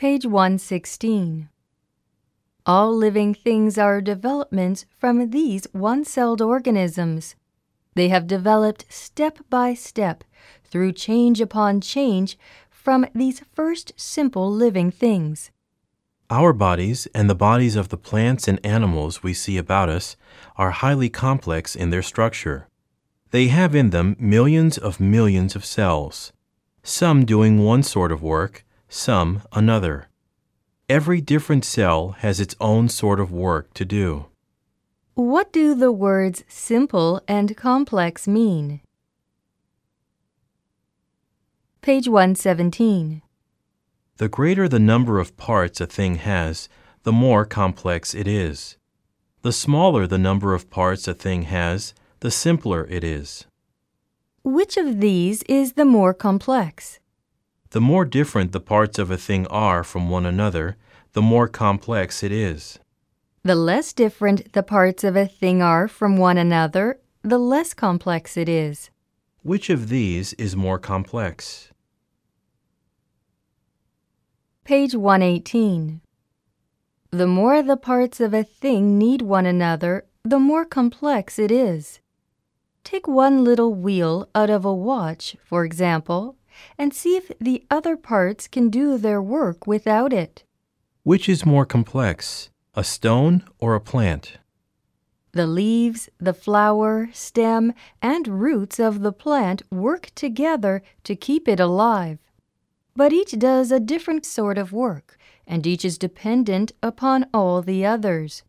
Page 116. All living things are developments from these one celled organisms. They have developed step by step through change upon change from these first simple living things. Our bodies and the bodies of the plants and animals we see about us are highly complex in their structure. They have in them millions of millions of cells, some doing one sort of work, some another. Every different cell has its own sort of work to do. What do the words simple and complex mean? Page 117. The greater the number of parts a thing has, the more complex it is. The smaller the number of parts a thing has, the simpler it is. Which of these is the more complex? The more different the parts of a thing are from one another, the more complex it is. The less different the parts of a thing are from one another, the less complex it is. Which of these is more complex? Page 118. The more the parts of a thing need one another, the more complex it is. Take one little wheel out of a watch, for example, and see if the other parts can do their work without it. Which is more complex, a stone or a plant? The leaves, the flower, stem, and roots of the plant work together to keep it alive. But each does a different sort of work, and each is dependent upon all the others.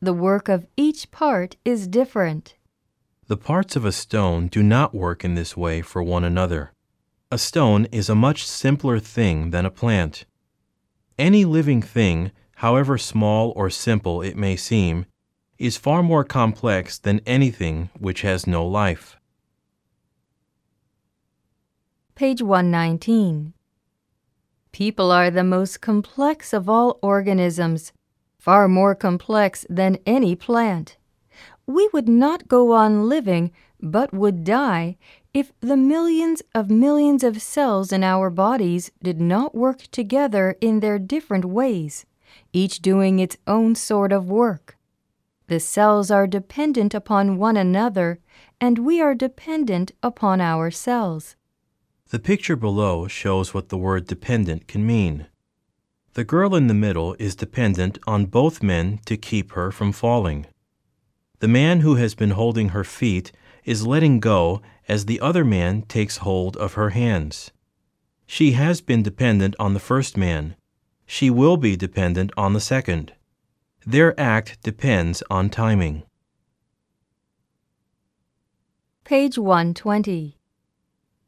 The work of each part is different. The parts of a stone do not work in this way for one another. A stone is a much simpler thing than a plant. Any living thing, however small or simple it may seem, is far more complex than anything which has no life. Page 119. People are the most complex of all organisms, far more complex than any plant. We would not go on living, but would die, if the millions of millions of cells in our bodies did not work together in their different ways, each doing its own sort of work. The cells are dependent upon one another, and we are dependent upon ourselves. The picture below shows what the word dependent can mean. The girl in the middle is dependent on both men to keep her from falling. The man who has been holding her feet is letting go as the other man takes hold of her hands. She has been dependent on the first man. She will be dependent on the second. Their act depends on timing. Page 120.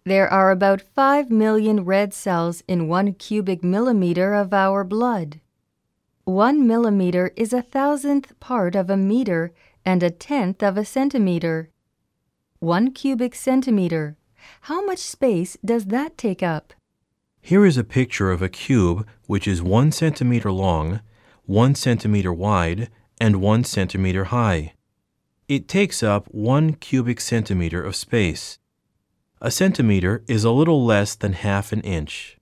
There are about 5 million red cells in one cubic millimeter of our blood. One millimeter is a thousandth part of a meter and a tenth of a centimeter. One cubic centimeter. How much space does that take up? Here is a picture of a cube which is one centimeter long, one centimeter wide, and one centimeter high. It takes up one cubic centimeter of space. A centimeter is a little less than half an inch.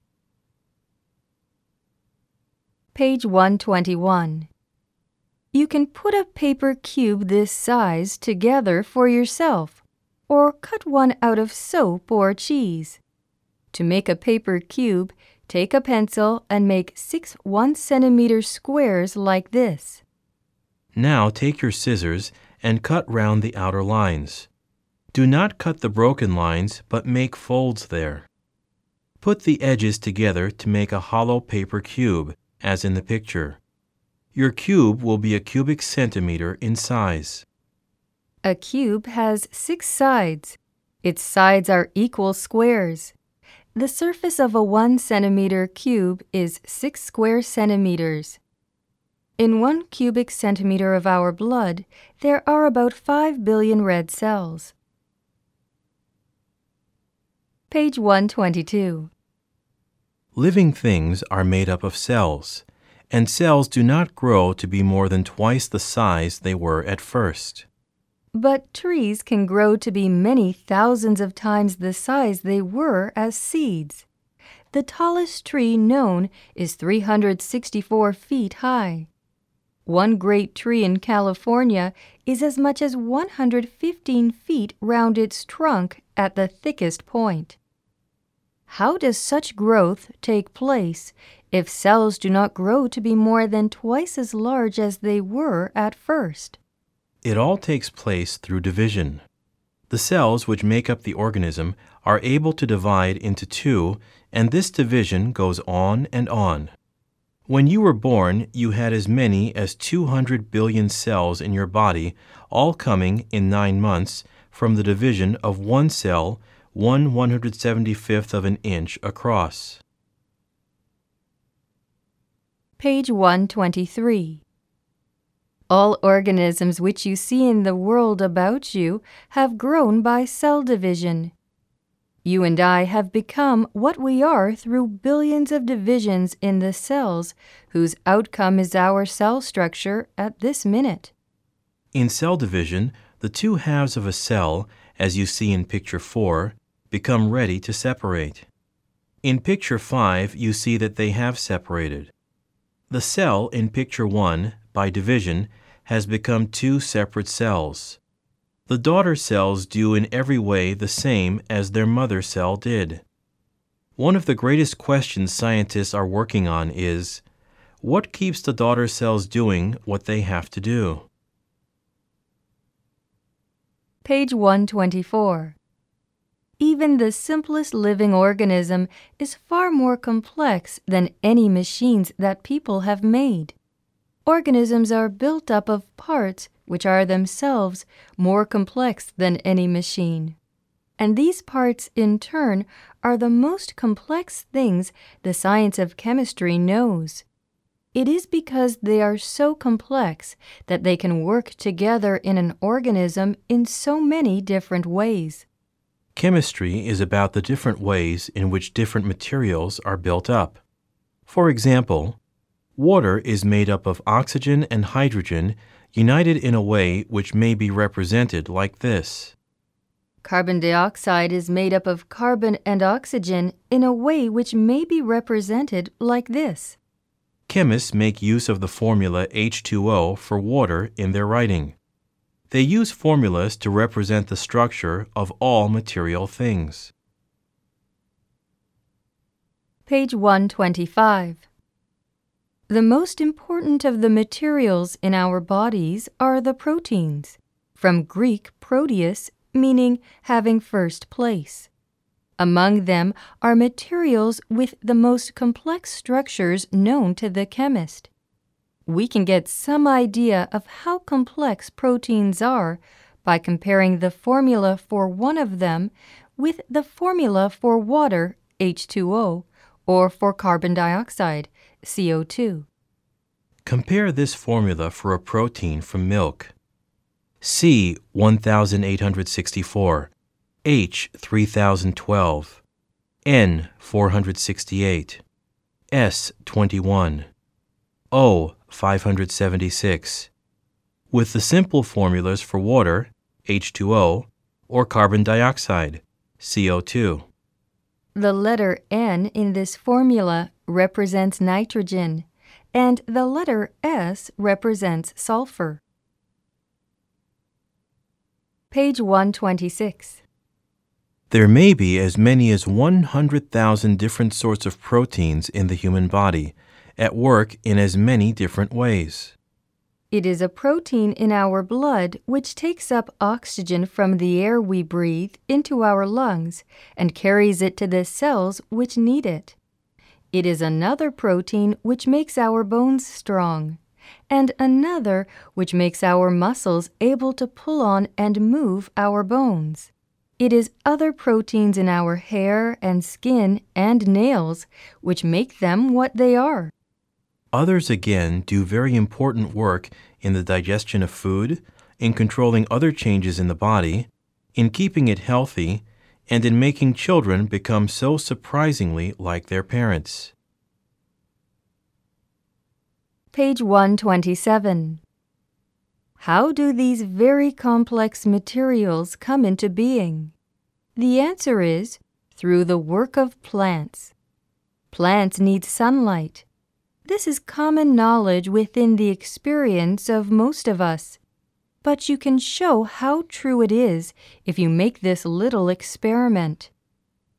Page 121. You can put a paper cube this size together for yourself, or cut one out of soap or cheese. To make a paper cube, take a pencil and make six one centimeter squares like this. Now take your scissors and cut round the outer lines. Do not cut the broken lines, but make folds there. Put the edges together to make a hollow paper cube, as in the picture. Your cube will be a cubic centimeter in size. A cube has six sides. Its sides are equal squares. The surface of a one centimeter cube is six square centimeters. In one cubic centimeter of our blood, there are about 5 billion red cells. Page 122. Living things are made up of cells, and cells do not grow to be more than twice the size they were at first. But trees can grow to be many thousands of times the size they were as seeds. the tallest tree known is 364 feet high. One great tree in California is as much as 115 feet round its trunk at the thickest point. How does such growth take place if cells do not grow to be more than twice as large as they were at first? It all takes place through division. The cells which make up the organism are able to divide into two, and this division goes on and on. When you were born, you had as many as 200 billion cells in your body, all coming in nine months from the division of one cell, one 175th of an inch across. Page 123. All organisms which you see in the world about you have grown by cell division. You and I have become what we are through billions of divisions in the cells whose outcome is our cell structure at this minute. In cell division, the two halves of a cell, as you see in picture 4, become ready to separate. In picture 5, you see that they have separated. The cell in picture 1 by division, has become two separate cells. The daughter cells do in every way the same as their mother cell did. One of the greatest questions scientists are working on is what keeps the daughter cells doing what they have to do? Page 124. Even the simplest living organism is far more complex than any machines that people have made. Organisms are built up of parts which are themselves more complex than any machine. And these parts, in turn, are the most complex things the science of chemistry knows. It is because they are so complex that they can work together in an organism in so many different ways. Chemistry is about the different ways in which different materials are built up. For example, water is made up of oxygen and hydrogen united in a way which may be represented like this. Carbon dioxide is made up of carbon and oxygen in a way which may be represented like this. Chemists make use of the formula H2O for water in their writing. They use formulas to represent the structure of all material things. Page 125. The most important of the materials in our bodies are the proteins, from Greek proteus, meaning having first place. Among them are materials with the most complex structures known to the chemist we can get some idea of how complex proteins are by comparing the formula for one of them with the formula for water, H2O, or for carbon dioxide, CO2. Compare this formula for a protein from milk. C 1864, H 3012, N 468, S 21, O 576, with the simple formulas for water, H2O, or carbon dioxide, CO2. The letter N in this formula represents nitrogen, and the letter S represents sulfur. Page 126. There may be as many as 100,000 different sorts of proteins in the human body at work in as many different ways. It is a protein in our blood which takes up oxygen from the air we breathe into our lungs and carries it to the cells which need it. It is another protein which makes our bones strong, and another which makes our muscles able to pull on and move our bones. It is other proteins in our hair and skin and nails which make them what they are. Others again do very important work in the digestion of food, in controlling other changes in the body, in keeping it healthy, and in making children become so surprisingly like their parents. Page 127. How do these very complex materials come into being? The answer is through the work of plants. Plants need sunlight. This is common knowledge within the experience of most of us. But you can show how true it is if you make this little experiment.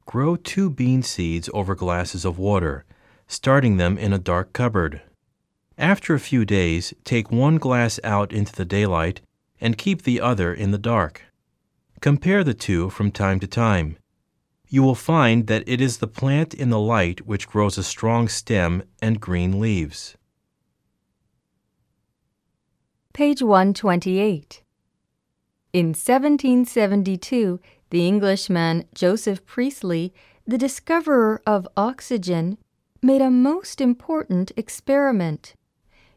Grow two bean seeds over glasses of water, starting them in a dark cupboard. After a few days, take one glass out into the daylight and keep the other in the dark. Compare the two from time to time. You will find that it is the plant in the light which grows a strong stem and green leaves. Page 128. In 1772, the Englishman Joseph Priestley, the discoverer of oxygen, made a most important experiment.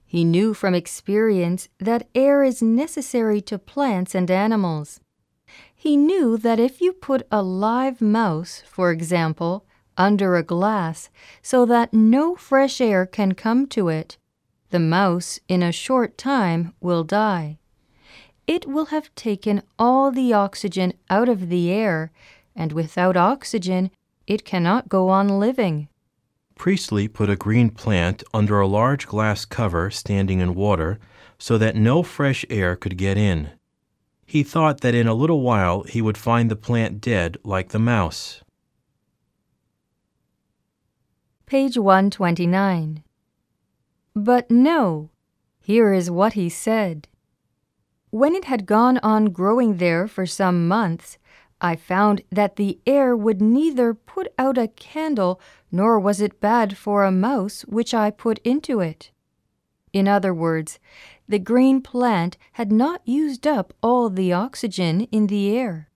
He knew from experience that air is necessary to plants and animals. He knew that if you put a live mouse, for example, under a glass so that no fresh air can come to it, the mouse in a short time will die it will have taken all the oxygen out of the air, and without oxygen, it cannot go on living. Priestley put a green plant under a large glass cover standing in water so that no fresh air could get in. He thought that in a little while he would find the plant dead like the mouse. Page 129. But no, here is what he said. When it had gone on growing there for some months, I found that the air would neither put out a candle nor was it bad for a mouse which I put into it. In other words, the green plant had not used up all the oxygen in the air.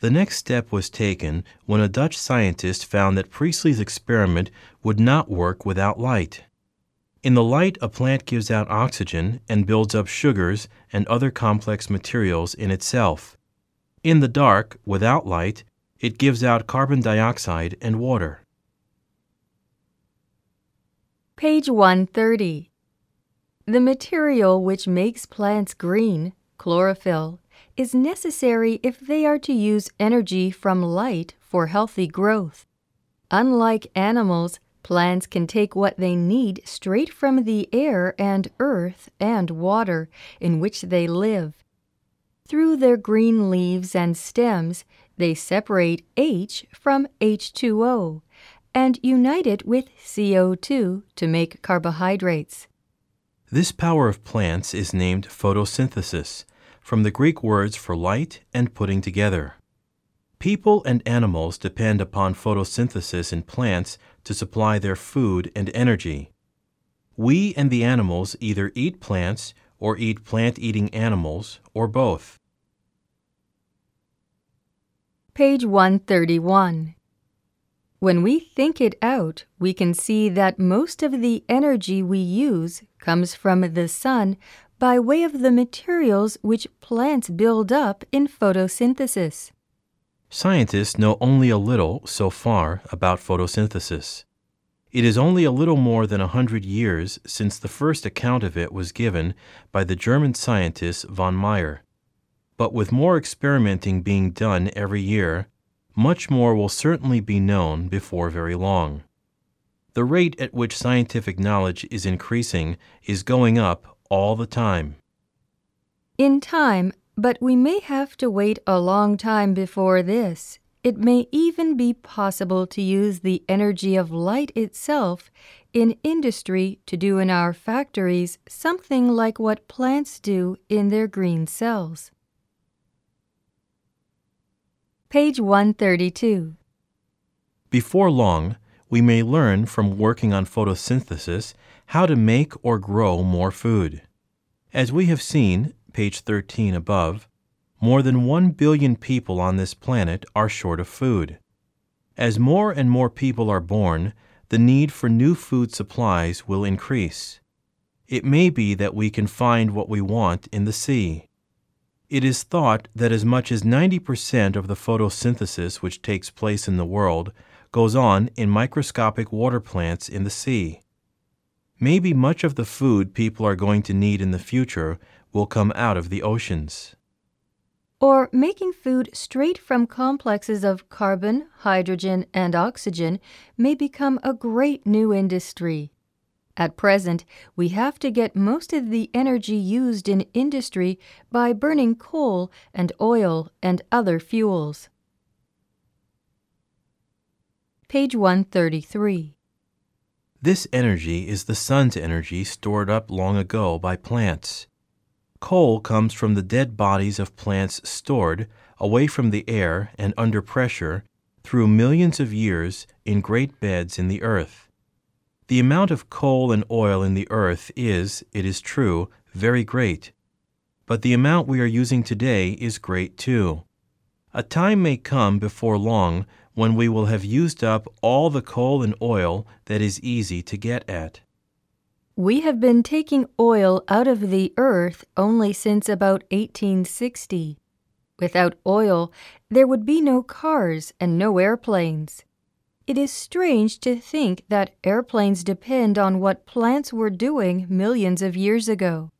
The next step was taken when a Dutch scientist found that Priestley's experiment would not work without light. In the light, a plant gives out oxygen and builds up sugars and other complex materials in itself. In the dark, without light, it gives out carbon dioxide and water. Page 130. The material which makes plants green, chlorophyll, is necessary if they are to use energy from light for healthy growth. Unlike animals, Plants can take what they need straight from the air and earth and water in which they live. Through their green leaves and stems, they separate H from H2O and unite it with CO2 to make carbohydrates. This power of plants is named photosynthesis, from the Greek words for light and putting together. People and animals depend upon photosynthesis in plants to supply their food and energy. We and the animals either eat plants or eat plant eating animals or both. Page 131. When we think it out, we can see that most of the energy we use comes from the sun by way of the materials which plants build up in photosynthesis. Scientists know only a little, so far, about photosynthesis. It is only a little more than a hundred years since the first account of it was given by the German scientist von Mayer. But with more experimenting being done every year, much more will certainly be known before very long. The rate at which scientific knowledge is increasing is going up all the time. In time, but we may have to wait a long time before this. It may even be possible to use the energy of light itself in industry to do in our factories something like what plants do in their green cells. Page 132. Before long, we may learn from working on photosynthesis how to make or grow more food. As we have seen, page 13 above, more than 1 billion people on this planet are short of food. As more and more people are born, the need for new food supplies will increase. It may be that we can find what we want in the sea. It is thought that as much as 90% of the photosynthesis which takes place in the world goes on in microscopic water plants in the sea. Maybe much of the food people are going to need in the future will come out of the oceans. or making food straight from complexes of carbon, hydrogen, and oxygen may become a great new industry. At present, we have to get most of the energy used in industry by burning coal and oil and other fuels. Page 133. This energy is the sun's energy stored up long ago by plants. Coal comes from the dead bodies of plants stored away from the air and under pressure through millions of years in great beds in the earth. The amount of coal and oil in the earth is, it is true, very great. But the amount we are using today is great too. A time may come before long when we will have used up all the coal and oil that is easy to get at. We have been taking oil out of the earth only since about 1860. Without oil, there would be no cars and no airplanes. It is strange to think that airplanes depend on what plants were doing millions of years ago.